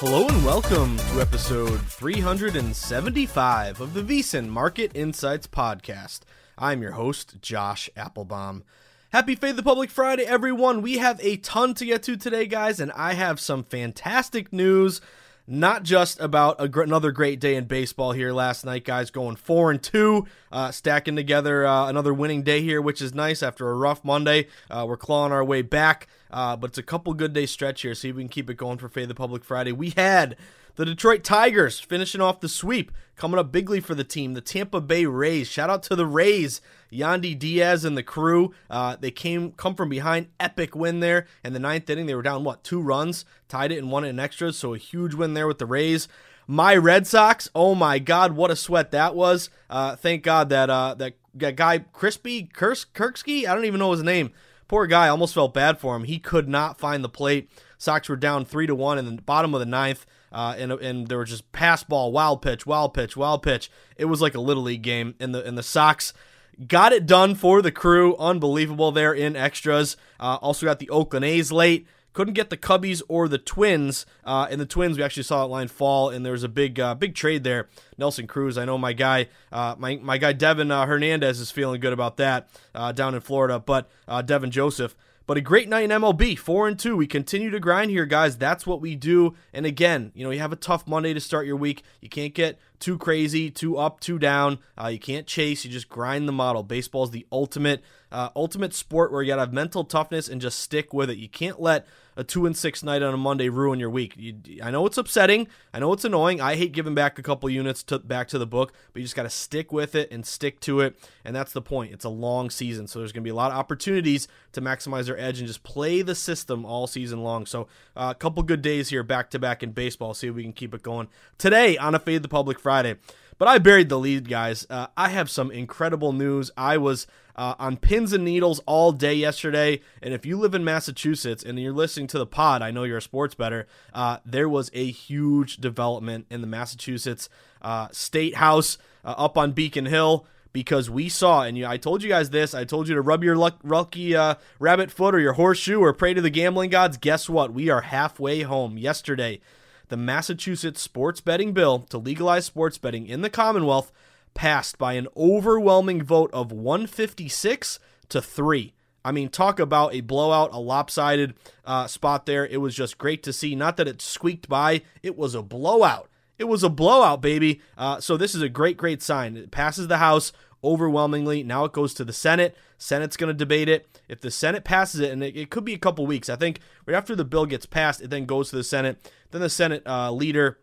Hello and welcome to episode 375 of the VSiN Market Insights Podcast. I'm your host, Josh Appelbaum. Happy Fade the Public Friday, everyone. We have a ton to get to today, guys, and I have some fantastic news. Not just about gr- another great day in baseball here last night, guys, going four and two, uh, stacking together uh, another winning day here, which is nice after a rough Monday. Uh, we're clawing our way back. Uh, but it's a couple good day stretch here. See if we can keep it going for Fade the Public Friday. We had the Detroit Tigers finishing off the sweep, coming up bigly for the team. The Tampa Bay Rays. Shout out to the Rays, Yandy Diaz and the crew. Uh, they came come from behind, epic win there. In the ninth inning, they were down what two runs, tied it and won it in extras. So a huge win there with the Rays. My Red Sox. Oh my God, what a sweat that was. Uh, thank God that uh, that, guy Crispy Kirksky. I don't even know his name Poor guy, almost felt bad for him. He could not find the plate. Sox were down three to one in the bottom of the ninth, uh, and and there was just pass ball, wild pitch, wild pitch, wild pitch. It was like a little league game, and the and the Sox got it done for the crew. Unbelievable there in extras. Uh, also got the Oakland A's late. Couldn't get the Cubbies or the Twins. Uh, and the Twins, we actually saw that line fall, and there was a big, uh, big trade there. Nelson Cruz, I know my guy, uh, my my guy Devin uh, Hernandez is feeling good about that uh, down in Florida. But Devin Joseph, but a great night in MLB, four and two. We continue to grind here, guys. That's what we do. And again, you know, you have a tough Monday to start your week. You can't get too crazy, too up, too down. Uh, you can't chase. You just grind the model. Baseball is the ultimate, uh, ultimate sport where you gotta have mental toughness and just stick with it. You can't let a two and six night on a Monday ruin your week. You, I know it's upsetting. I know it's annoying. I hate giving back a couple units to back to the book, but you just got to stick with it and stick to it. And that's the point. It's a long season, so there's going to be a lot of opportunities to maximize their edge and just play the system all season long. So uh, a couple good days here back to back in baseball. See if we can keep it going today on a Fade the Public Friday. But I buried the lead, guys. Uh, I have some incredible news. I was uh, on pins and needles all day yesterday. And if you live in Massachusetts and you're listening to the pod, I know you're a sports better. Uh, there was a huge development in the Massachusetts uh, State House uh, up on Beacon Hill because we saw, and I told you guys this, I told you to rub your luck, lucky uh, rabbit foot or your horseshoe or pray to the gambling gods. Guess what? We are halfway home. Yesterday, the Massachusetts sports betting bill to legalize sports betting in the Commonwealth passed by an overwhelming vote of 156 to 3. I mean, talk about a blowout, a lopsided uh, spot there. It was just great to see. Not that it squeaked by, it was a blowout. It was a blowout, baby. Uh, so this is a great, great sign. It passes the House overwhelmingly. Now it goes to the Senate. Senate's going to debate it. If the Senate passes it, and it, it, could be a couple weeks, I think right after the bill gets passed, it then goes to the Senate. Then the Senate uh, leader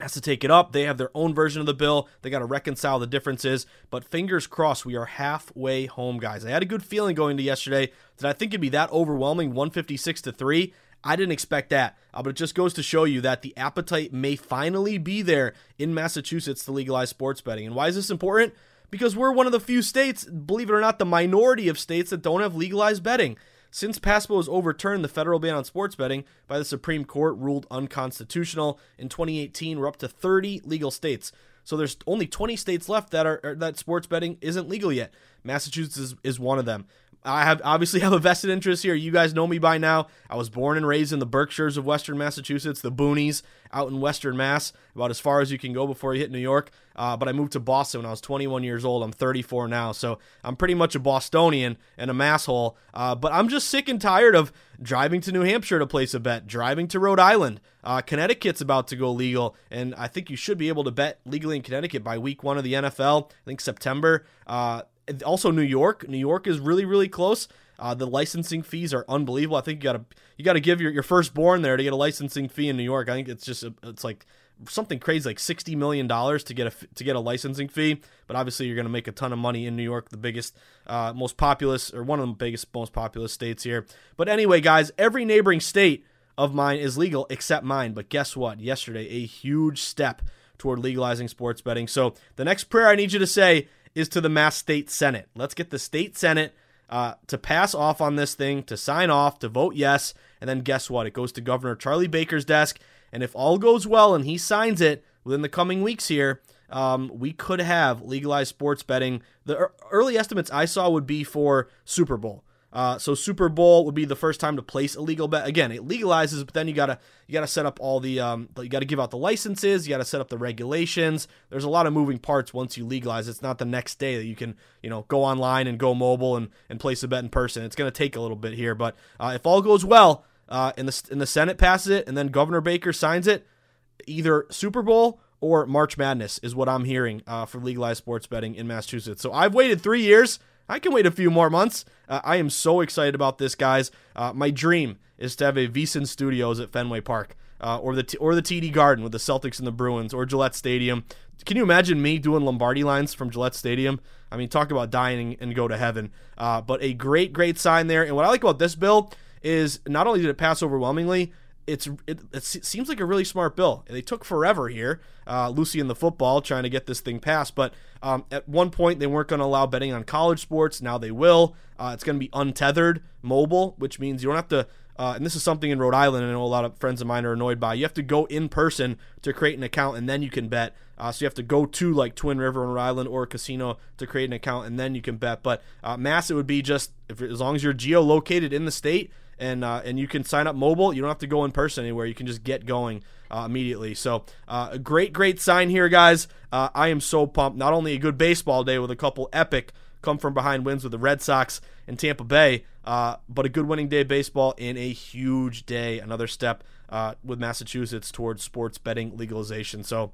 has to take it up. They have their own version of the bill. They got to reconcile the differences. But fingers crossed, we are halfway home, guys. I had a good feeling going to yesterday that I think it'd be that overwhelming 156 to 3. I didn't expect that. Uh, but it just goes to show you that the appetite may finally be there in Massachusetts to legalize sports betting. And why is this important? Because we're one of the few states, believe it or not, the minority of states that don't have legalized betting. Since PASPA was overturned, the federal ban on sports betting by the Supreme Court ruled unconstitutional. In 2018, we're up to 30 legal states. So there's only 20 states left that are that sports betting isn't legal yet. Massachusetts is, is one of them. I have obviously have a vested interest here. You guys know me by now. I was born and raised in the Berkshires of Western Massachusetts, the boonies out in Western Mass, about as far as you can go before you hit New York. Uh, but I moved to Boston when I was 21 years old. I'm 34 now, so I'm pretty much a Bostonian and a masshole. Uh, but I'm just sick and tired of driving to New Hampshire to place a bet, driving to Rhode Island. Uh, Connecticut's about to go legal, and I think you should be able to bet legally in Connecticut by week one of the NFL. I think September. Uh, also New York. New York is really really close. Uh, the licensing fees are unbelievable. I think you got to you got to give your, your firstborn there to get a licensing fee in New York. I think it's just a, it's like something crazy like 60 million dollars to get a to get a licensing fee but obviously you're going to make a ton of money in New York the biggest uh, most populous or one of the biggest most populous states here but anyway guys every neighboring state of mine is legal except mine but guess what yesterday a huge step toward legalizing sports betting so the next prayer I need you to say is to the Mass State Senate. Let's get the state Senate uh, to pass off on this thing, to sign off, to vote yes, and then guess what? It goes to Governor Charlie Baker's desk, and if all goes well and he signs it within the coming weeks here, um, we could have legalized sports betting. The early estimates I saw would be for Super Bowl. Uh, so Super Bowl would be the first time to place a legal bet. Again, it legalizes, but then you gotta you gotta set up all the um, you gotta give out the licenses, you gotta set up the regulations. There's a lot of moving parts once you legalize. It's not the next day that you can you know go online and go mobile and, and place a bet in person. It's gonna take a little bit here, but uh, if all goes well, uh, and the and the Senate passes it, and then Governor Baker signs it, either Super Bowl or March Madness is what I'm hearing uh, for legalized sports betting in Massachusetts. So I've waited three years. I can wait a few more months. Uh, I am so excited about this, guys. Uh, my dream is to have a VSiN Studios at Fenway Park. Uh, or the or the TD Garden with the Celtics and the Bruins, or Gillette Stadium. Can you imagine me doing Lombardi lines from Gillette Stadium? I mean, talk about dying and go to heaven. Uh, but a great, great sign there. And what I like about this bill is not only did it pass overwhelmingly, it's it, it, seems like a really smart bill. They took forever here, uh, Lucy and the football, trying to get this thing passed. But um, at one point, they weren't going to allow betting on college sports. Now they will. Uh, it's going to be untethered, mobile, which means you don't have to. Uh, and this is something in Rhode Island. I know a lot of friends of mine are annoyed by. You have to go in person to create an account, and then you can bet. Uh, so you have to go to like Twin River in Rhode Island or a casino to create an account, and then you can bet. But uh, Mass, it would be just if, as long as you're geolocated in the state and uh, and you can sign up mobile. You don't have to go in person anywhere. You can just get going uh, immediately. So uh, a great, great sign here, guys. Uh, I am so pumped. Not only a good baseball day with a couple epic come from behind wins with the Red Sox and Tampa Bay, uh, but a good winning day baseball in a huge day, another step uh, with Massachusetts towards sports betting legalization. So.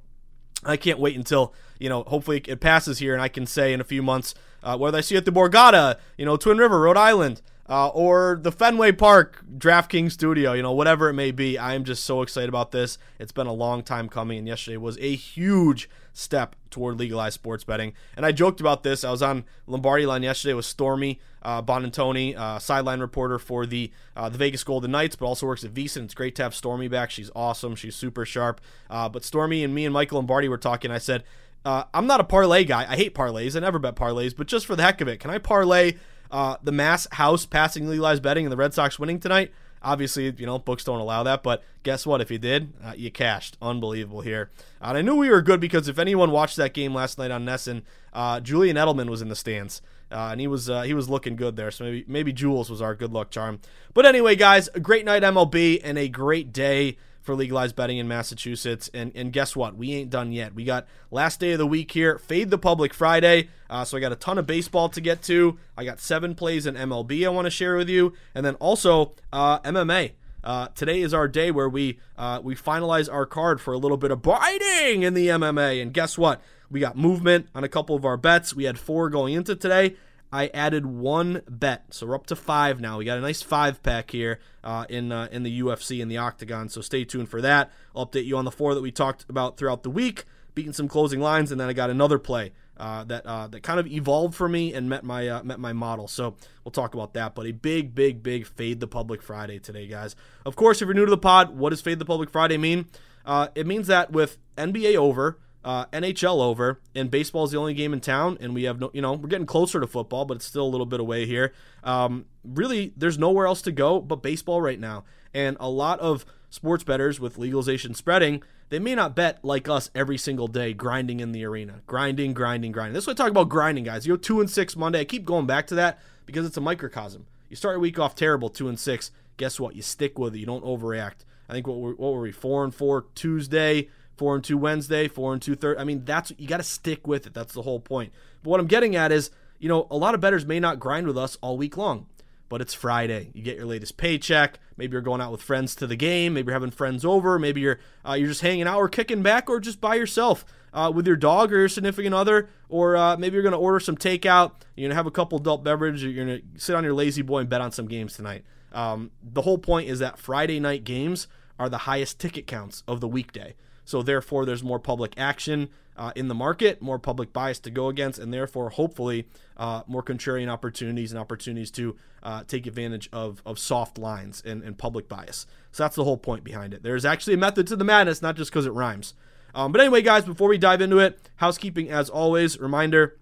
I can't wait until you know. Hopefully, it passes here, and I can say in a few months whether I see it at the Borgata, you know, Twin River, Rhode Island, uh, or the Fenway Park DraftKings studio, you know, whatever it may be. I am just so excited about this. It's been a long time coming, and yesterday was a huge step toward legalized sports betting. And I joked about this. I was on Lombardi Line yesterday with Stormy uh, Buonantony, uh, sideline reporter for the uh, the Vegas Golden Knights, but also works at VSiN. It's great to have Stormy back. She's awesome. She's super sharp. Uh, but Stormy and me and Michael Lombardi were talking. I said, uh, I'm not a parlay guy. I hate parlays. I never bet parlays, but just for the heck of it, can I parlay – uh, the Mass House passing legalized betting and the Red Sox winning tonight. Obviously, you know, books don't allow that, but guess what? If you did, uh, you cashed. Unbelievable here. Uh, and I knew we were good because if anyone watched that game last night on NESN, uh, Julian Edelman was in the stands. Uh, and he was uh, he was looking good there, so maybe maybe Jules was our good luck charm. But anyway, guys, a great night MLB and a great day for legalized betting in Massachusetts. And and guess what? We ain't done yet. We got last day of the week here. Fade the public Friday. Uh, so I got a ton of baseball to get to. I got seven plays in MLB I want to share with you, and then also uh, MMA. Uh, today is our day where we uh, we finalize our card for a little bit of biting in the MMA. And guess what? We got movement on a couple of our bets. We had four going into today. I added one bet, so we're up to five now. We got a nice five pack here uh, in uh, in the UFC in the Octagon. So stay tuned for that. I'll update you on the four that we talked about throughout the week, beating some closing lines, and then I got another play uh, that uh, that kind of evolved for me and met my uh, met my model. So we'll talk about that. But a big, big, big fade the public Friday today, guys. Of course, if you're new to the pod, what does fade the public Friday mean? Uh, it means that with NBA over uh, NHL over, and baseball is the only game in town, and we have no, you know, we're getting closer to football, but it's still a little bit away here. Um, really, there's nowhere else to go but baseball right now, and a lot of sports bettors with legalization spreading, they may not bet like us every single day, grinding in the arena, grinding, grinding, grinding. This is what I talk about grinding, guys. You go two and six Monday. I keep going back to that because it's a microcosm. You start a week off terrible, two and six. Guess what? You stick with it. You don't overreact. I think what were, what were we four and four Tuesday four and two Wednesday, four and two third. I mean, that's you got to stick with it. That's the whole point. But what I'm getting at is, you know, a lot of bettors may not grind with us all week long, but it's Friday. You get your latest paycheck. Maybe you're going out with friends to the game. Maybe you're having friends over. Maybe you're uh, you're just hanging out or kicking back or just by yourself uh, with your dog or your significant other. Or uh, maybe you're going to order some takeout. You're going to have a couple adult beverages. You're going to sit on your lazy boy and bet on some games tonight. Um, the whole point is that Friday night games are the highest ticket counts of the weekday. So therefore, there's more public action uh, in the market, more public bias to go against, and therefore, hopefully, uh, more contrarian opportunities and opportunities to uh, take advantage of, of soft lines and, and public bias. So that's the whole point behind it. There's actually a method to the madness, not just because it rhymes. Um, but anyway, guys, before we dive into it, housekeeping as always. Reminder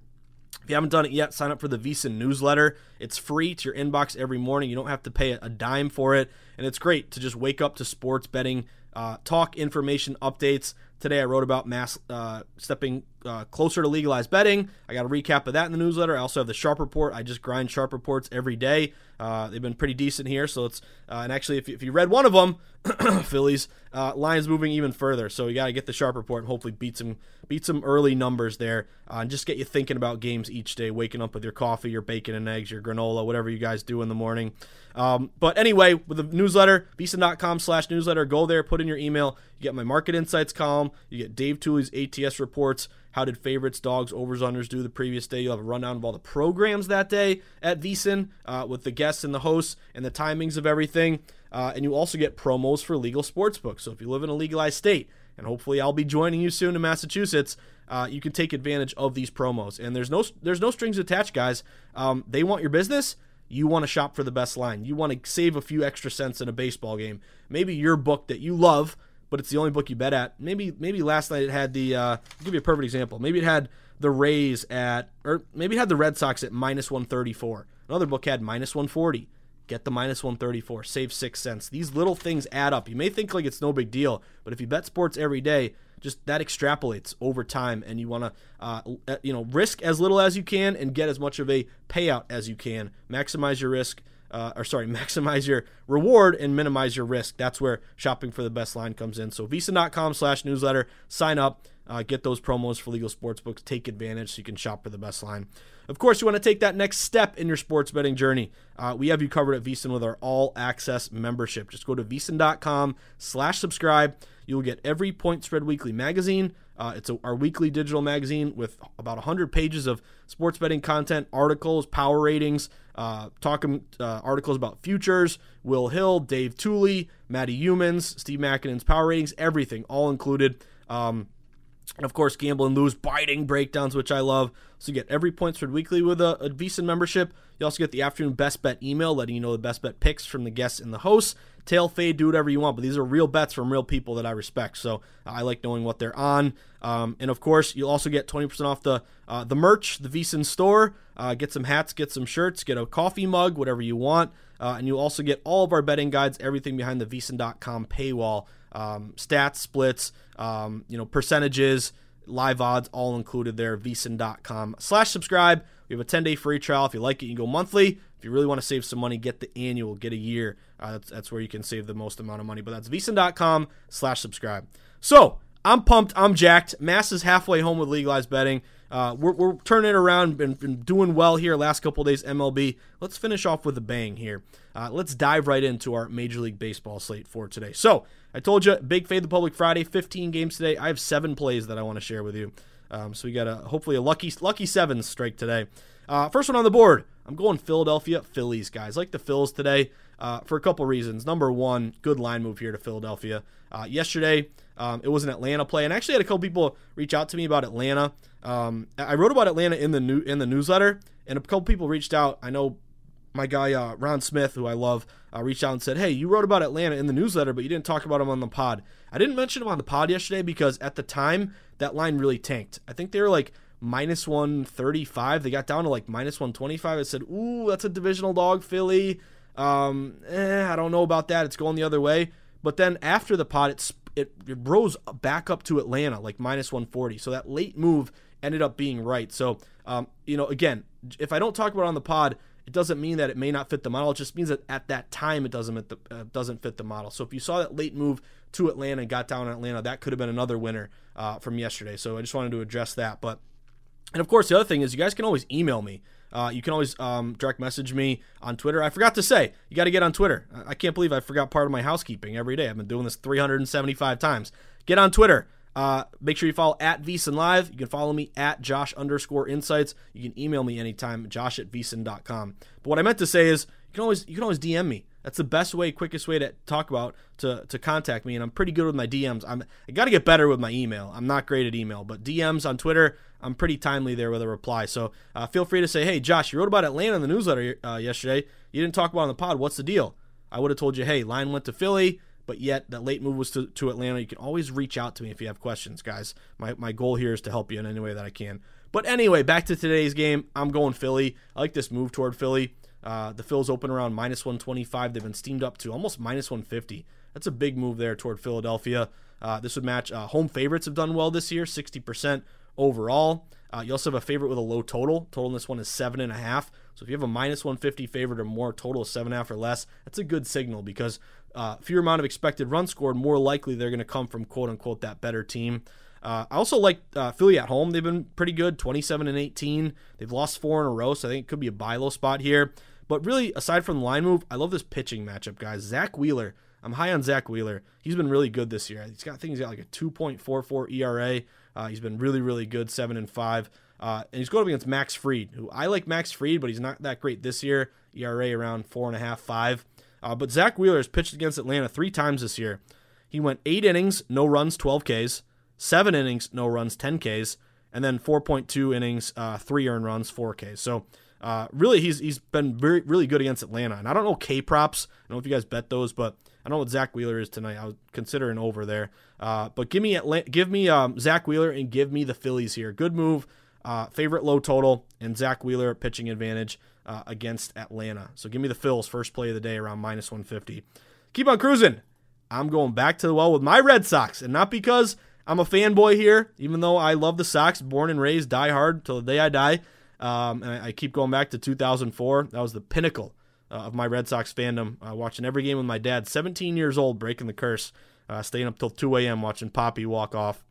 if you haven't done it yet, sign up for the VSiN newsletter. It's free to your inbox every morning. You don't have to pay a dime for it. And it's great to just wake up to sports betting uh, talk information updates. Today I wrote about mass uh, stepping uh, closer to legalized betting. I got a recap of that in the newsletter. I also have the Sharp Report. I just grind Sharp Reports every day. Uh, they've been pretty decent here. So it's uh, and actually, if if you read one of them, Phillies uh, lines moving even further. So you got to get the Sharp Report and hopefully beat some beat some early numbers there, uh, and just get you thinking about games each day. Waking up with your coffee, your bacon and eggs, your granola, whatever you guys do in the morning. Um, but anyway, with the newsletter, vsin.com slash newsletter, go there, put in your email. You get my market insights column. You get Dave Tuley's ATS reports. How did favorites, dogs, overs, unders do the previous day? You'll have a rundown of all the programs that day at VSiN uh, with the guests and the hosts and the timings of everything. Uh, and you also get promos for legal sportsbooks. So if you live in a legalized state, and hopefully I'll be joining you soon in Massachusetts, uh, you can take advantage of these promos. And there's no there's no strings attached, guys. Um, they want your business. You want to shop for the best line. You want to save a few extra cents in a baseball game. Maybe your book that you love but it's the only book you bet at. Maybe maybe last night it had the. Uh, I'll give you a perfect example. Maybe it had the Rays at, or maybe it had the Red Sox at minus 134. Another book had minus 140. Get the minus 134. Save six cents. These little things add up. You may think like it's no big deal, but if you bet sports every day, just that extrapolates over time, and you want to, uh, you know, risk as little as you can and get as much of a payout as you can. Maximize your risk uh, or sorry, maximize your reward and minimize your risk. That's where shopping for the best line comes in. So vsin.com slash newsletter, sign up, uh, get those promos for legal sports books, take advantage so you can shop for the best line. Of course, you want to take that next step in your sports betting journey. Uh, we have you covered at VSiN with our all access membership. Just go to vsin.com slash subscribe. You'll get every Point Spread Weekly magazine. Uh, it's a, our weekly digital magazine with about 100 pages of sports betting content, articles, power ratings, uh, talking uh, articles about futures, Will Hill, Dave Tuley, Matty Youmans, Steve Makinen's power ratings, everything all included. Um, and of course, gamble and lose biting breakdowns, which I love. So you get every point spread weekly with a, a VSiN membership. You also get the afternoon best bet email, letting you know the best bet picks from the guests and the hosts. Tail fade, do whatever you want, but these are real bets from real people that I respect. So I like knowing what they're on. Um, and of course, you'll also get 20% off the uh, the merch, the VSiN store. Uh, get some hats, get some shirts, get a coffee mug, whatever you want. Uh, and you'll also get all of our betting guides, everything behind the VSiN.com paywall, um, stats, splits, um, you know, percentages, live odds, all included there. VSiN.com slash subscribe. We have a 10 day free trial. If you like it, you can go monthly. If you really want to save some money, get the annual, get a year. Uh, that's, that's where you can save the most amount of money. But that's VSiN.com slash subscribe. So I'm pumped. I'm jacked. Mass is halfway home with legalized betting. Uh, we're, we're turning it around. Been, been doing well here last couple days. MLB. Let's finish off with a bang here. Uh, let's dive right into our Major League Baseball slate for today. So I told you, big fade the public Friday. 15 games today. I have seven plays that I want to share with you. Um, so we got a hopefully a lucky lucky seven strike today. Uh, first one on the board. I'm going Philadelphia Phillies, guys. like the Phils today uh, for a couple reasons. Number one, good line move here to Philadelphia. Uh, yesterday, um, it was an Atlanta play, and I actually had a couple people reach out to me about Atlanta. Um, I wrote about Atlanta in the new in the newsletter, and a couple people reached out. I know my guy uh, Ron Smith, who I love, uh, reached out and said, "Hey, you wrote about Atlanta in the newsletter, but you didn't talk about him on the pod." I didn't mention him on the pod yesterday because at the time that line really tanked. I think they were like minus 135. They got down to like minus 125. I said, "Ooh, that's a divisional dog, Philly." Um, eh, I don't know about that. It's going the other way. But then after the pod, it, it, it rose back up to Atlanta, like minus 140. So that late move ended up being right. So, um, you know, again, if I don't talk about it on the pod, it doesn't mean that it may not fit the model. It just means that at that time it doesn't the, uh, doesn't fit the model. So if you saw that late move to Atlanta and got down in Atlanta, that could have been another winner uh, from yesterday. So I just wanted to address that. But and of course, the other thing is you guys can always email me. Uh, you can always um, direct message me on Twitter. I forgot to say, you got to get on Twitter. I can't believe I forgot part of my housekeeping every day. I've been doing this 375 times. Get on Twitter. Uh, make sure you follow at VSiN Live. You can follow me at Josh underscore Insights. You can email me anytime, Josh at VSiN.com. But what I meant to say is, you can always you can always DM me. That's the best way, quickest way to talk about to to contact me. And I'm pretty good with my DMs. I'm I got to get better with my email. I'm not great at email, but DMs on Twitter, I'm pretty timely there with a reply. So uh, feel free to say, hey, Josh, you wrote about Atlanta in the newsletter uh, yesterday. You didn't talk about on the pod. What's the deal? I would have told you, hey, line went to Philly but yet that late move was to, to Atlanta. You can always reach out to me if you have questions, guys. My, my goal here is to help you in any way that I can. But anyway, back to today's game. I'm going Philly. I like this move toward Philly. Uh, the Phils open around minus 125. They've been steamed up to almost minus 150. That's a big move there toward Philadelphia. Uh, this would match uh, home favorites have done well this year, 60% overall. Uh, you also have a favorite with a low total. Total in this one is seven and a half. So if you have a minus 150 favorite or more, total of seven and a half or less, that's a good signal because uh, fewer amount of expected runs scored, more likely they're going to come from quote unquote that better team. Uh, I also like uh, Philly at home. They've been pretty good, 27 and 18. They've lost four in a row, so I think it could be a buy low spot here. But really, aside from the line move, I love this pitching matchup, guys. Zack Wheeler. I'm high on Zack Wheeler. He's been really good this year. He's got, I think he's got like a 2.44 ERA. Uh, he's been really, really good, seven and five. Uh, and he's going up against Max Fried, who I like Max Fried, but he's not that great this year. ERA around four and a half, five. Uh, but Zack Wheeler has pitched against Atlanta three times this year. He went eight innings, no runs, 12 Ks, seven innings, no runs, 10 Ks, and then 4.2 innings, uh, three earned runs, 4 Ks. So uh, really, he's he's been very really good against Atlanta. And I don't know K props. I don't know if you guys bet those, but I don't know what Zack Wheeler is tonight. I would consider an over there. Uh, but give me give me um, Zack Wheeler and give me the Phillies here. Good move. Uh, favorite low total and Zack Wheeler pitching advantage uh, against Atlanta. So give me the Phils first play of the day around minus 150. Keep on cruising. I'm going back to the well with my Red Sox, and not because I'm a fanboy here, even though I love the Sox, born and raised, die hard till the day I die. Um, and I, I, keep going back to 2004. That was the pinnacle uh, of my Red Sox fandom. Uh, watching every game with my dad, 17 years old, breaking the curse, uh, staying up till 2 a.m. watching Papi walk off.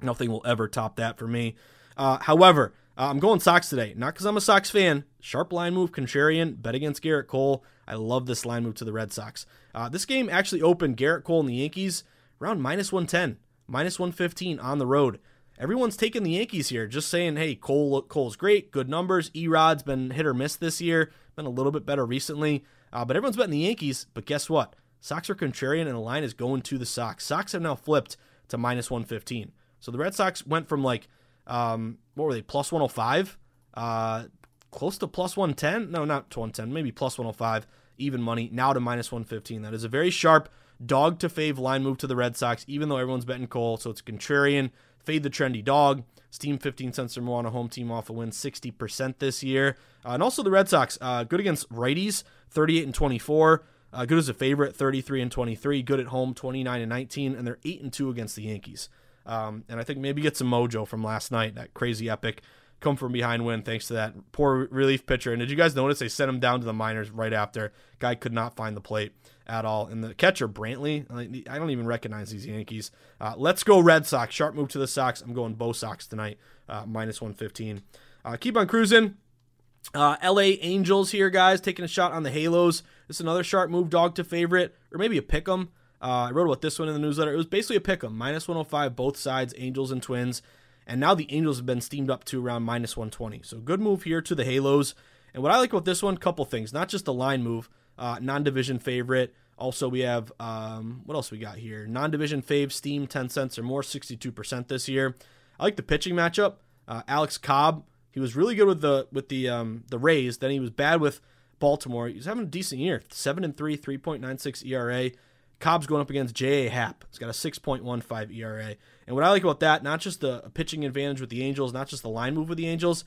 Nothing will ever top that for me. Uh, however, uh, I'm going Sox today, not because I'm a Sox fan. Sharp line move, contrarian, bet against Gerrit Cole. I love this line move to the Red Sox. Uh, this game actually opened Gerrit Cole and the Yankees around minus 110, minus 115 on the road. Everyone's taking the Yankees here, just saying, hey, Cole Cole's great, good numbers. Erod's been hit or miss this year, been a little bit better recently. Uh, but everyone's betting the Yankees. But guess what? Sox are contrarian, and the line is going to the Sox. Sox have now flipped to minus 115. So the Red Sox went from like um, what were they? Plus 105, uh, close to plus 110. No, not 110. Maybe plus 105. Even money now to minus 115. That is a very sharp dog to fave line move to the Red Sox, even though everyone's betting Cole. So it's contrarian. Fade the trendy dog. Steam 15 cents or more on a home team off a win 60% this year. Uh, and also the Red Sox, uh, good against righties, 38 and 24. Uh, good as a favorite, 33 and 23. Good at home, 29 and 19. And they're 8 and 2 against the Yankees. Um, and I think maybe get some mojo from last night, that crazy epic come from behind win thanks to that poor relief pitcher. And did you guys notice they sent him down to the minors right after? Guy could not find the plate at all. And the catcher, Brantley, I don't even recognize these Yankees. Uh, let's go Red Sox. Sharp move to the Sox. I'm going Bo Sox tonight, uh, minus 115. Uh, keep on cruising. Uh, LA Angels here, guys, taking a shot on the Halos. This is another sharp move, dog to favorite, or maybe a pick 'em. Uh, I wrote about this one in the newsletter. It was basically a pick 'em, minus 105, both sides, Angels and Twins. And now the Angels have been steamed up to around minus 120. So good move here to the Halos. And what I like about this one, couple things. Not just the line move, uh, non-division favorite. Also, we have um, what else we got here? Non-division fave, steam, 10 cents or more, 62% this year. I like the pitching matchup. Uh, Alex Cobb, he was really good with the with the um, the Rays. Then he was bad with Baltimore. He's having a decent year, seven and three, 3.96 ERA. Cobb's going up against J.A. Happ. He's got a 6.15 ERA. And what I like about that, not just the pitching advantage with the Angels, not just the line move with the Angels,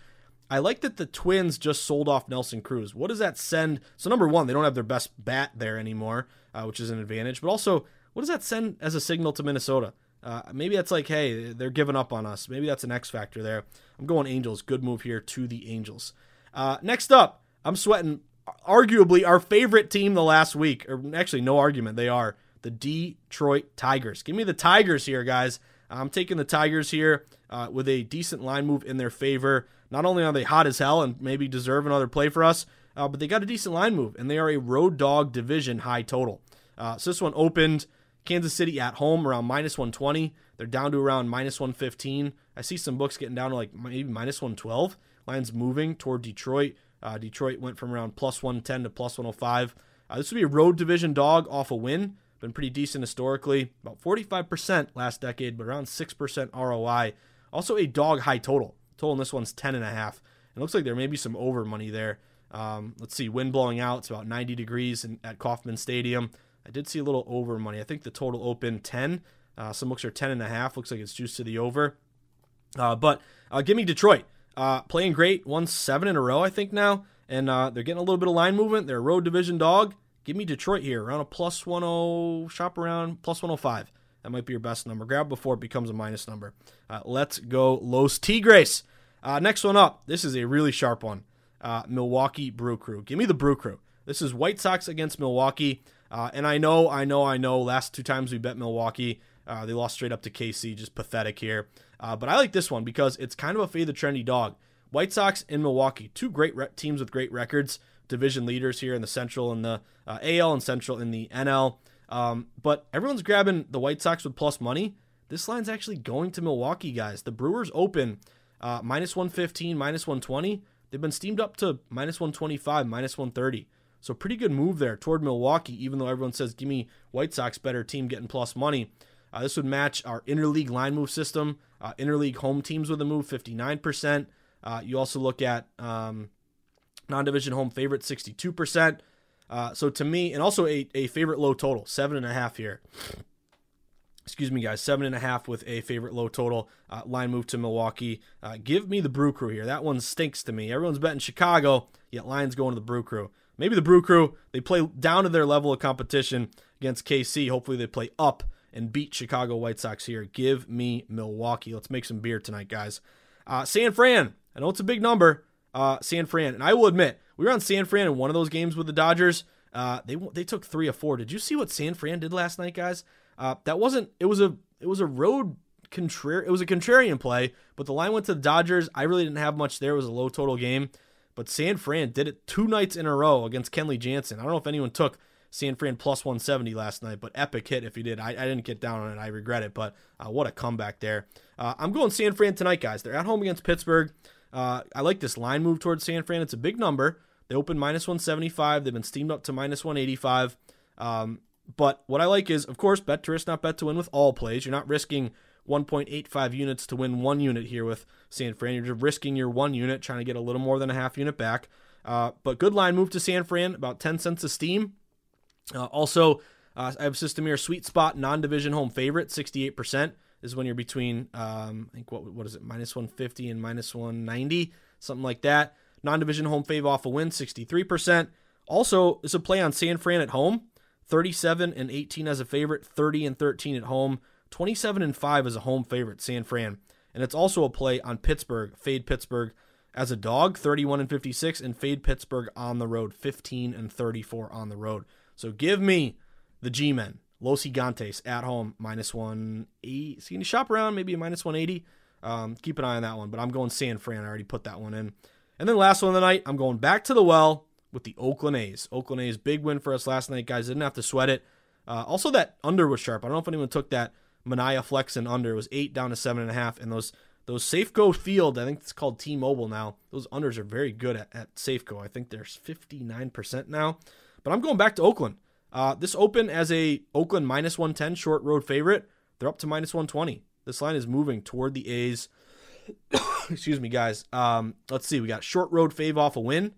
I like that the Twins just sold off Nelson Cruz. What does that send? So, number one, they don't have their best bat there anymore, uh, which is an advantage. But also, what does that send as a signal to Minnesota? Uh, maybe that's like, hey, they're giving up on us. Maybe that's an X factor there. I'm going Angels. Good move here to the Angels. Uh, next up, I'm sweating arguably our favorite team the last week, or actually, no argument. They are the Detroit Tigers. Give me the Tigers here, guys. I'm taking the Tigers here uh, with a decent line move in their favor. Not only are they hot as hell and maybe deserve another play for us, uh, but they got a decent line move, and they are a road dog division high total. Uh, so this one opened Kansas City at home around minus 120. They're down to around minus 115. I see some books getting down to like maybe minus 112. Lines moving toward Detroit. Uh, Detroit went from around plus 110 to plus 105. Uh, this would be a road division dog off a win. Been pretty decent historically. About 45% last decade, but around 6% ROI. Also a dog high total. Total this one's 10.5. It looks like there may be some over money there. Um, let's see, wind blowing out. It's about 90 degrees in, at Kauffman Stadium. I did see a little over money. I think the total opened 10. Uh, some books are 10 and a half. Looks like it's juiced to the over. Uh, but uh, give me Detroit. Uh, playing great, won seven in a row, I think now, and uh, they're getting a little bit of line movement. They're a road division dog. Give me Detroit here around a plus 10, shop around plus 105. That might be your best number. Grab before it becomes a minus number. Uh, let's go Los Tigres. Uh, next one up. This is a really sharp one. Uh, Milwaukee Brew Crew. Give me the Brew Crew. This is White Sox against Milwaukee. Uh, and I know, I know, I know. Last two times we bet Milwaukee, uh, they lost straight up to KC. Just pathetic here. Uh, but I like this one because it's kind of a fade the trendy dog. White Sox and Milwaukee, two great re- teams with great records, division leaders here in the Central and the uh, AL and Central in the NL. Um, but everyone's grabbing the White Sox with plus money. This line's actually going to Milwaukee, guys. The Brewers open uh, minus 115, minus 120. They've been steamed up to minus 125, minus 130. So pretty good move there toward Milwaukee, even though everyone says, give me White Sox better team getting plus money. Uh, this would match our interleague line move system. Uh, interleague home teams with a move, 59%. Uh, you also look at um, non division home favorite, 62%. Uh, so to me, and also a, a favorite low total, seven and a half here. Excuse me, guys, seven and a half with a favorite low total. Uh, line move to Milwaukee. Uh, give me the Brew Crew here. That one stinks to me. Everyone's betting Chicago, yet Lions going to the Brew Crew. Maybe the Brew Crew, they play down to their level of competition against KC. Hopefully they play up and beat Chicago White Sox here. Give me Milwaukee. Let's make some beer tonight, guys. Uh, San Fran. I know it's a big number. Uh, San Fran, and I will admit, we were on San Fran in one of those games with the Dodgers. Uh, they they took three or four. Did you see what San Fran did last night, guys? Uh, that wasn't. It was a it was a road contrarian. It was a contrarian play, but the line went to the Dodgers. I really didn't have much there. It was a low total game, but San Fran did it two nights in a row against Kenley Jansen. I don't know if anyone took San Fran plus 170 last night, but epic hit if you did. I, I didn't get down on it. I regret it, but uh, what a comeback there. Uh, I'm going San Fran tonight, guys. They're at home against Pittsburgh. Uh, I like this line move towards San Fran. It's a big number. They opened minus 175. They've been steamed up to minus 185. Um, but what I like is, of course, bet to risk, not bet to win with all plays. You're not risking 1.85 units to win one unit here with San Fran. You're just risking your one unit, trying to get a little more than a half unit back. Uh, but good line move to San Fran, about 10 cents a steam. Uh, also, uh, I have System here, sweet spot, non division home favorite, 68%. This is when you're between, um, I think, what, what is it, minus 150 and minus 190, something like that. Non division home fave off a win, 63%. Also, is a play on San Fran at home, 37 and 18 as a favorite, 30 and 13 at home, 27 and 5 as a home favorite, San Fran. And it's also a play on Pittsburgh, fade Pittsburgh as a dog, 31 and 56, and fade Pittsburgh on the road, 15 and 34 on the road. So give me the G Men, Los Gigantes at home, minus 180. So you can shop around, maybe a minus 180. Um, keep an eye on that one, but I'm going San Fran. I already put that one in. And then last one of the night, I'm going back to the well with the Oakland A's. Oakland A's, big win for us last night, guys. Didn't have to sweat it. Uh, also, that under was sharp. I don't know if anyone took that Manaea flex and under. It was eight down to seven and a half, and those Those Safeco Field, I think it's called T-Mobile now. Those unders are very good at, at Safeco. I think there's 59% now. But I'm going back to Oakland. Uh, this open as a Oakland minus 110 short road favorite. They're up to minus 120. This line is moving toward the A's. Excuse me, guys. Um, let's see. We got short road fave off a win.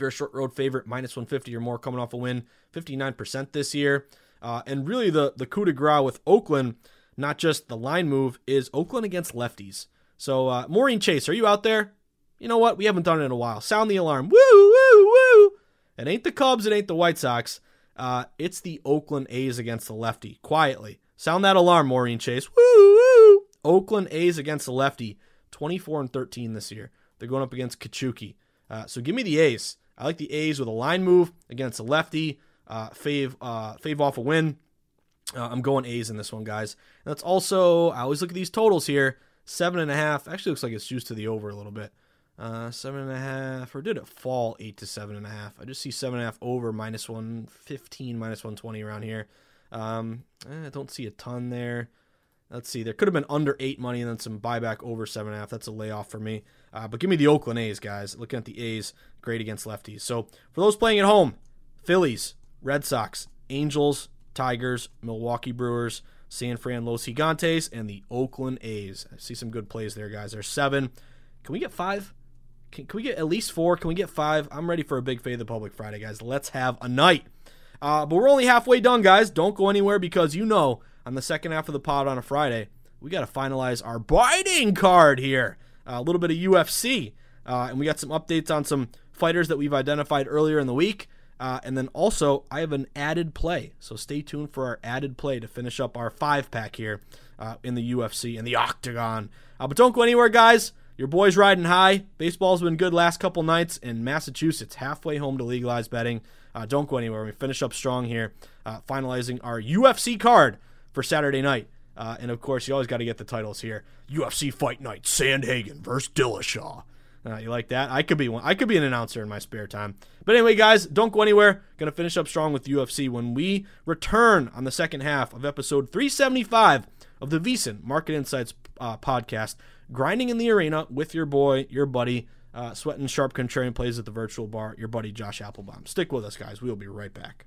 If you're a short road favorite, minus 150 or more coming off a win, 59% this year. Uh, and really, the, the coup de grace with Oakland, not just the line move, is Oakland against lefties. So, uh, Maureen Chase, are you out there? You know what? We haven't done it in a while. Sound the alarm. Woo, woo, woo. It ain't the Cubs, it ain't the White Sox. Uh, it's the Oakland A's against the lefty. Quietly. Sound that alarm, Maureen Chase. Woo, woo. Oakland A's against the lefty. 24 and 13 this year. They're going up against Kikuchi. Uh, so give me the A's. I like the A's with a line move against a lefty. Uh, fave, uh, fave off a win. Uh, I'm going A's in this one, guys. And that's also, I always look at these totals here. Seven and a half. Actually, looks like it's juiced to the over a little bit. Uh, seven and a half, or did it fall eight to seven and a half? I just see seven and a half over minus one fifteen, minus one twenty around here. Um, eh, I don't see a ton there. Let's see, there could have been under eight money and then some buyback over seven and a half. That's a layoff for me. Uh, but give me the Oakland A's, guys. Looking at the A's, great against lefties. So for those playing at home, Phillies, Red Sox, Angels, Tigers, Milwaukee Brewers, San Fran Los Gigantes, and the Oakland A's. I see some good plays there, guys. There's seven. Can we get five? Can, can we get at least four? Can we get five? I'm ready for a big Fade of the Public Friday, guys. Let's have a night. Uh, but we're only halfway done, guys. Don't go anywhere because you know on the second half of the pod on a Friday, we got to finalize our biting card here. Uh, a little bit of UFC. Uh, and we got some updates on some fighters that we've identified earlier in the week. Uh, and then also, I have an added play. So stay tuned for our added play to finish up our five pack here uh, in the UFC and the Octagon. Uh, but don't go anywhere, guys. Your boy's riding high. Baseball's been good last couple nights in Massachusetts, halfway home to legalized betting. Uh, don't go anywhere. We finish up strong here, uh, finalizing our UFC card for Saturday night. Uh, and of course, you always got to get the titles here. UFC Fight Night: Sandhagen versus Dillashaw. Uh, you like that? I could be one. I could be an announcer in my spare time. But anyway, guys, don't go anywhere. Gonna finish up strong with UFC when we return on the second half of episode 375 of the VSiN Market Insights uh, podcast grinding in the arena with your boy, your buddy, uh, sweating sharp contrarian plays at the virtual bar, your buddy Josh Appelbaum. Stick with us, guys. We'll be right back.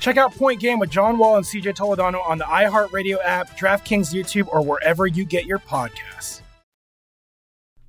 Check out Point Game with John Wall and CJ Toledano on the iHeartRadio app, DraftKings YouTube, or wherever you get your podcasts.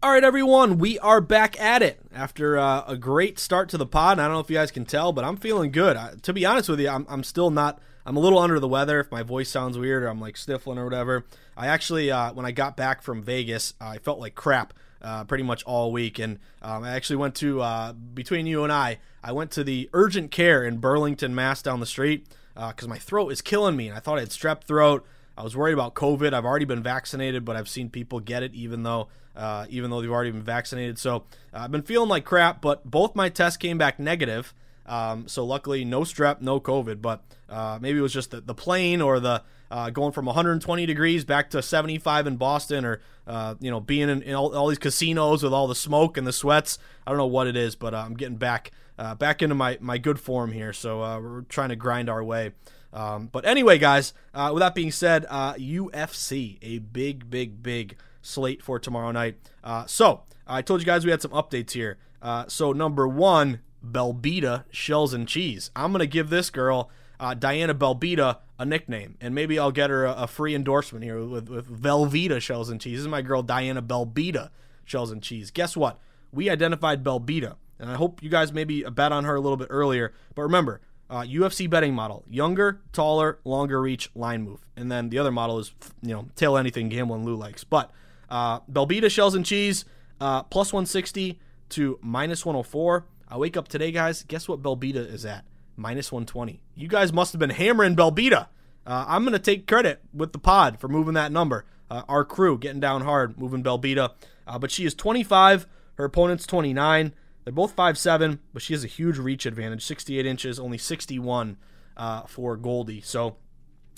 All right, everyone, we are back at it after uh, a great start to the pod. I don't know if you guys can tell, but I'm feeling good. I, to be honest with you, I'm, I'm still not. I'm a little under the weather. If my voice sounds weird or I'm like sniffling or whatever, I actually, uh, when I got back from Vegas, I felt like crap uh, pretty much all week. And um, I actually went to uh, between you and I, I went to the urgent care in Burlington, Mass, down the street because uh, my throat is killing me, and I thought I had strep throat. I was worried about COVID. I've already been vaccinated, but I've seen people get it even though uh, even though they've already been vaccinated. So uh, I've been feeling like crap, but both my tests came back negative. Um, so luckily, no strep, no COVID. But uh, maybe it was just the, the plane or the uh, going from 120 degrees back to 75 in Boston, or uh, you know being in, in all, all, these casinos with all the smoke and the sweats. I don't know what it is, but uh, I'm getting back back into my my good form here. So we're trying to grind our way. Um, but anyway, guys, uh, with that being said, uh, UFC, a big, big, big slate for tomorrow night. Uh, so, I told you guys we had some updates here. Uh, so, number one, Belbita Shells and Cheese. I'm to give this girl, uh, Diana Belbita, a nickname, and maybe I'll get her a, a free endorsement here with, with Velveeta Shells and Cheese. This is my girl, Diana Belbita Shells and Cheese. Guess what? We identified Belbita, and I hope you guys maybe bet on her a little bit earlier. But remember, uh, UFC betting model: younger, taller, longer reach, line move, and then the other model is you know tail anything gambling Lou likes. But uh, Belbita shells and cheese uh, plus 160 to minus 104. I wake up today, guys. Guess what Belbita is at? Minus 120. You guys must have been hammering Belbita. Uh, I'm gonna take credit with the pod for moving that number. Uh, our crew getting down hard, moving Belbita. Uh, but she is 25. Her opponent's 29. They're both 5'7", but she has a huge reach advantage, 68 inches, only 61 uh, for Goldie. So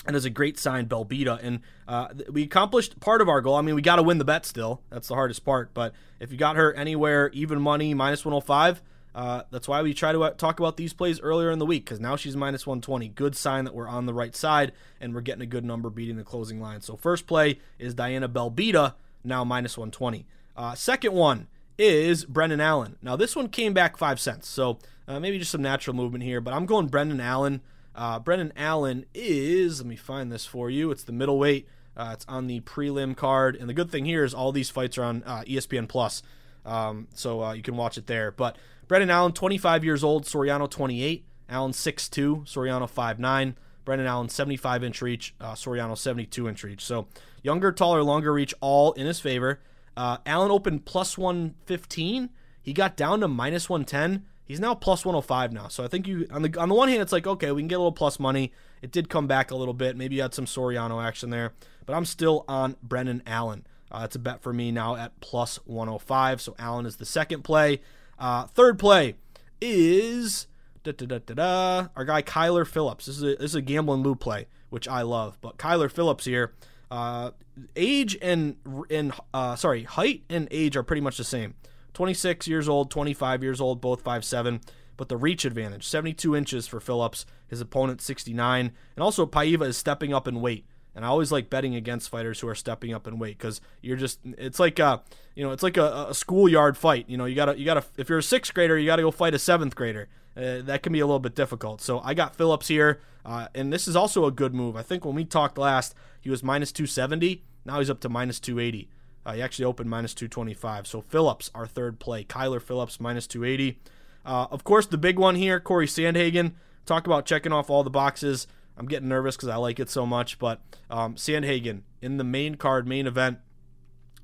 that is a great sign, Belbita. And uh, we accomplished part of our goal. I mean, we got to win the bet still. That's the hardest part. But if you got her anywhere, even money, minus 105, uh, that's why we try to uh, talk about these plays earlier in the week because now she's minus 120. Good sign that we're on the right side and we're getting a good number beating the closing line. So first play is Diana Belbita, now minus 120. Uh, second one is Brendan Allen. Now, this one came back five cents, so uh, maybe just some natural movement here, but I'm going Brendan Allen. Uh, Brendan Allen is, let me find this for you. It's the middleweight. Uh, it's on the prelim card, and the good thing here is all these fights are on ESPN Plus, um, so you can watch it there. But Brendan Allen, 25 years old, Soriano 28, Allen 6'2, Soriano 5'9. Brendan Allen 75 inch reach, uh, Soriano 72 inch reach. So younger, taller, longer reach, all in his favor. Uh, Allen opened plus 115. He got down to minus 110. He's now plus 105 now. So I think you on the on the one hand, it's like okay, we can get a little plus money. It did come back a little bit. Maybe you had some Soriano action there, but I'm still on Brendan Allen. Uh, a bet for me now at plus 105. So Allen is the second play. Uh, third play is da, da, da, da, da, our guy Kyler Phillips. This is a, this is a gambling Lou play, which I love. But Kyler Phillips here uh, age and and uh, sorry, height and age are pretty much the same. 26 years old, 25 years old, both 5'7", but the reach advantage, 72 inches for Phillips, his opponent 69, and also Paiva is stepping up in weight. And I always like betting against fighters who are stepping up in weight because you're just it's like a you know it's like a, a schoolyard fight. You know you gotta you gotta if you're a sixth grader you gotta go fight a seventh grader. Uh, that can be a little bit difficult. So I got Phillips here, uh, and this is also a good move. I think when we talked last, he was minus 270. Now he's up to minus 280. Uh, he actually opened minus 225. So Phillips, our third play. Kyler Phillips, minus 280. Uh, of course, the big one here, Corey Sandhagen. Talk about checking off all the boxes. I'm getting nervous because I like it so much. But um, Sandhagen in the main card, main event,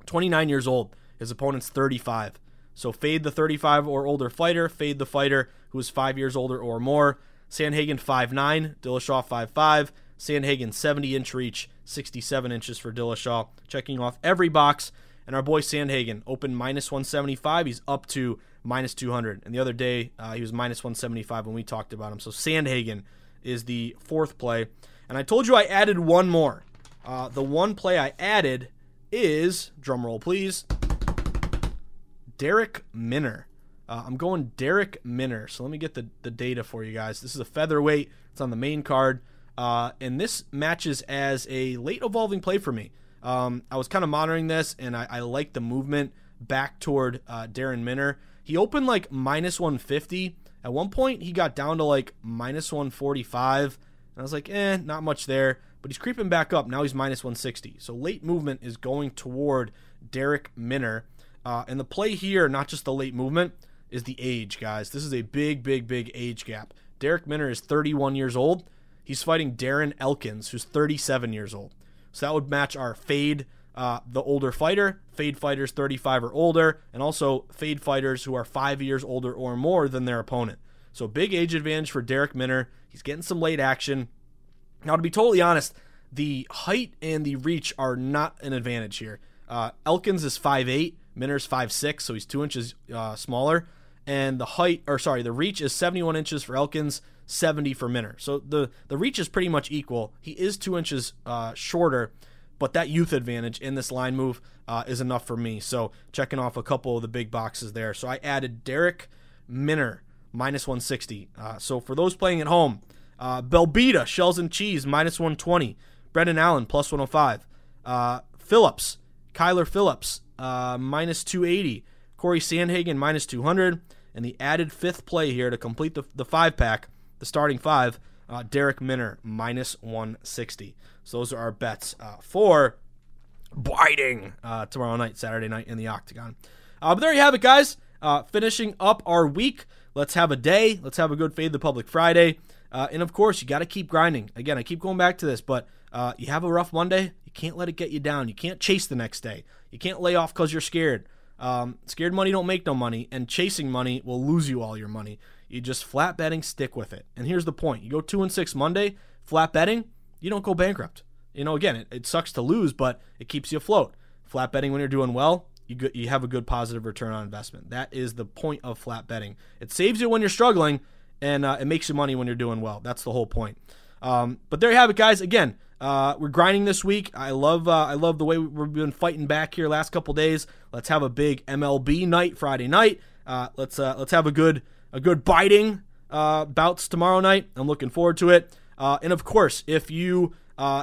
29 years old. His opponent's 35. So fade the 35 or older fighter, fade the fighter who is five years older or more. Sandhagen 5'9, Dillashaw 5'5. Sandhagen 70 inch reach, 67 inches for Dillashaw, checking off every box. And our boy Sandhagen opened minus 175. He's up to minus 200. And the other day uh, he was minus 175 when we talked about him. So Sandhagen is the fourth play. And I told you I added one more. Uh, the one play I added is, drumroll please, Darrick Minner. Uh, I'm going Darrick Minner. So let me get the, the data for you guys. This is a featherweight. It's on the main card. Uh, and this matches as a late evolving play for me. Um, I was kind of monitoring this, and I, I like the movement. back toward uh, Darrick Minner. He opened like minus 150. At one point, he got down to like minus 145. And I was like, eh, not much there. But he's creeping back up. Now he's minus 160. So late movement is going toward Darrick Minner. Uh, and the play here, not just the late movement, is the age, guys. This is a big, big, big age gap. Darrick Minner is 31 years old. He's fighting Darren Elkins, who's 37 years old. So that would match our fade, uh, the older fighter, fade fighters 35 or older, and also fade fighters who are five years older or more than their opponent. So big age advantage for Darrick Minner. He's getting some late action. Now, to be totally honest, the height and the reach are not an advantage here. Uh, Elkins is 5'8, Minner's 5'6, so he's two inches uh, smaller. And the height, or sorry, the reach is 71 inches for Elkins, 70 for Minner. So the, the reach is pretty much equal. He is two inches uh, shorter, but that youth advantage in this line move uh, is enough for me. So checking off a couple of the big boxes there. So I added Darrick Minner, minus 160. Uh, so for those playing at home, uh, Belbita, Shells and Cheese, minus 120. Brendan Allen, plus 105. Uh, Phillips, Kyler Phillips, uh, minus 280. Corey Sandhagen, minus 200. And the added fifth play here to complete the, the five pack, the starting five, uh, Darrick Minner, minus 160. So those are our bets uh, for biting uh, tomorrow night, Saturday night in the Octagon. Uh, but there you have it, guys. Uh, finishing up our week. Let's have a day. Let's have a good Fade the Public Friday. Uh, and of course, you got to keep grinding. Again, I keep going back to this, but you have a rough Monday. You can't let it get you down. You can't chase the next day. You can't lay off because you're scared. Um, scared money don't make no money, and chasing money will lose you all your money. You just flat betting, stick with it. And here's the point: you go two and six Monday, flat betting, you don't go bankrupt. You know, again, it, it sucks to lose, but it keeps you afloat. Flat betting when you're doing well, you go, you have a good positive return on investment. That is the point of flat betting. It saves you when you're struggling, and uh, it makes you money when you're doing well. That's the whole point. Um, but there you have it, guys. Again, uh, we're grinding this week. I love uh, I love the way we've been fighting back here last couple days. Let's have a big MLB night Friday night. Uh, let's uh, let's have a good a good biting uh, bouts tomorrow night. I'm looking forward to it. Uh, and of course, if you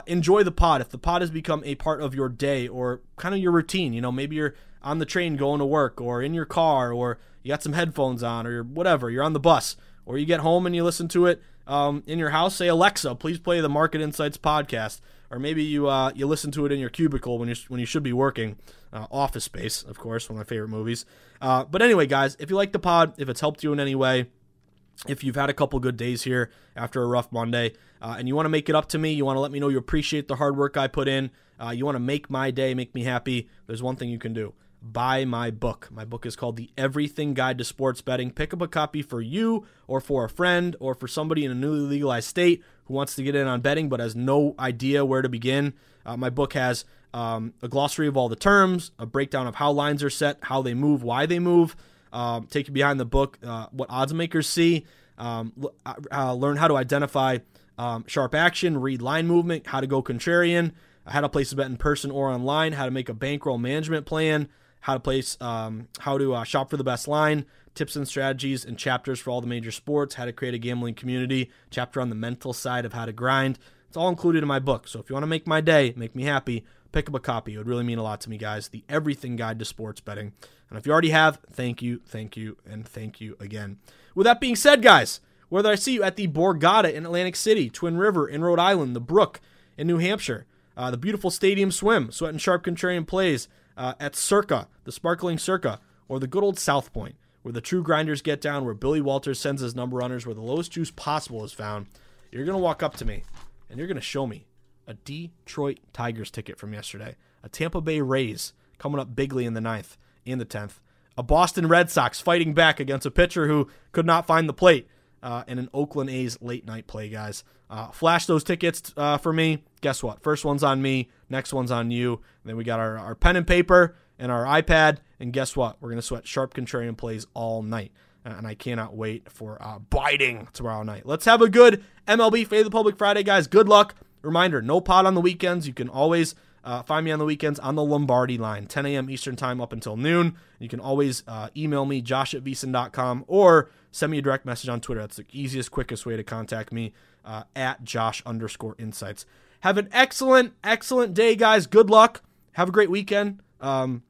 enjoy the pod, if the pod has become a part of your day or kind of your routine, you know, maybe you're on the train going to work or in your car or you got some headphones on or whatever, you're on the bus or you get home and you listen to it um, in your house, say Alexa, please play the Market Insights podcast, or maybe you uh, you listen to it in your cubicle when you when you should be working. Uh, Office Space, of course, one of my favorite movies. Uh, but anyway, guys, if you like the pod, if it's helped you in any way, if you've had a couple good days here after a rough Monday, uh, and you want to make it up to me, you want to let me know you appreciate the hard work I put in, uh, you want to make my day, make me happy. There's one thing you can do buy my book. My book is called The Everything Guide to Sports Betting. Pick up a copy for you or for a friend or for somebody in a newly legalized state who wants to get in on betting but has no idea where to begin. Uh, my book has um, a glossary of all the terms, a breakdown of how lines are set, how they move, why they move. Uh, take you behind the book, uh, what odds makers see, um, uh, uh, learn how to identify um, sharp action, read line movement, how to go contrarian, how to place a bet in person or online, how to make a bankroll management plan, how to place, um, how to uh, shop for the best line, tips and strategies, and chapters for all the major sports, how to create a gambling community, chapter on the mental side of how to grind. It's all included in my book. So if you want to make my day, make me happy, pick up a copy. It would really mean a lot to me, guys. The Everything Guide to Sports Betting. And if you already have, thank you, thank you, and thank you again. With that being said, guys, whether I see you at the Borgata in Atlantic City, Twin River in Rhode Island, the Brook in New Hampshire, uh, the beautiful Stadium Swim, Sweat and Sharp Contrarian Plays uh, at Circa, the Sparkling Circa, or the good old South Point, where the true grinders get down, where Billy Walters sends his number runners, where the lowest juice possible is found, you're going to walk up to me and you're going to show me a Detroit Tigers ticket from yesterday, a Tampa Bay Rays coming up bigly in the ninth and the 10th, a Boston Red Sox fighting back against a pitcher who could not find the plate, uh, and an Oakland A's late night play, guys. Uh, flash those tickets uh, for me. Guess what? First one's on me, next one's on you. And then we got our, our pen and paper and our iPad. And guess what? We're going to sweat sharp contrarian plays all night. And I cannot wait for uh, biting tomorrow night. Let's have a good MLB Fade the Public Friday, guys. Good luck. Reminder no pod on the weekends. You can always uh, find me on the weekends on the Lombardi line, 10 a.m. Eastern Time up until noon. You can always uh, email me, josh at vsin.com, or send me a direct message on Twitter. That's the easiest, quickest way to contact me uh, at josh underscore insights. Have an excellent, excellent day, guys. Good luck. Have a great weekend. Um,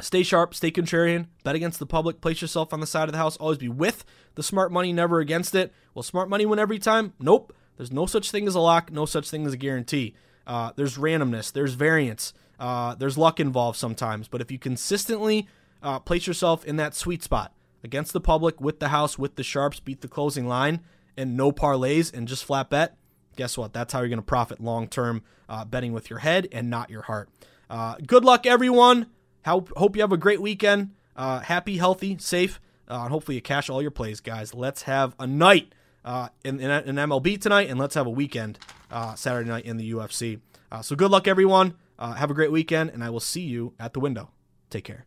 Stay sharp, stay contrarian, bet against the public, place yourself on the side of the house, always be with the smart money, never against it. Will smart money win every time? Nope. There's no such thing as a lock, no such thing as a guarantee. Uh, there's randomness, there's variance, uh, there's luck involved sometimes. But if you consistently uh, place yourself in that sweet spot against the public, with the house, with the sharps, beat the closing line, and no parlays and just flat bet, guess what? That's how you're going to profit long term uh, betting with your head and not your heart. Uh, good luck, everyone. Hope, hope you have a great weekend. Uh, happy, healthy, safe, uh, and hopefully you cash all your plays, guys. Let's have a night uh, in, in, in, MLB tonight, and let's have a weekend uh, Saturday night in the UFC. so good luck, everyone. have a great weekend, and I will see you at the window. Take care.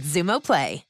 Xumo Play.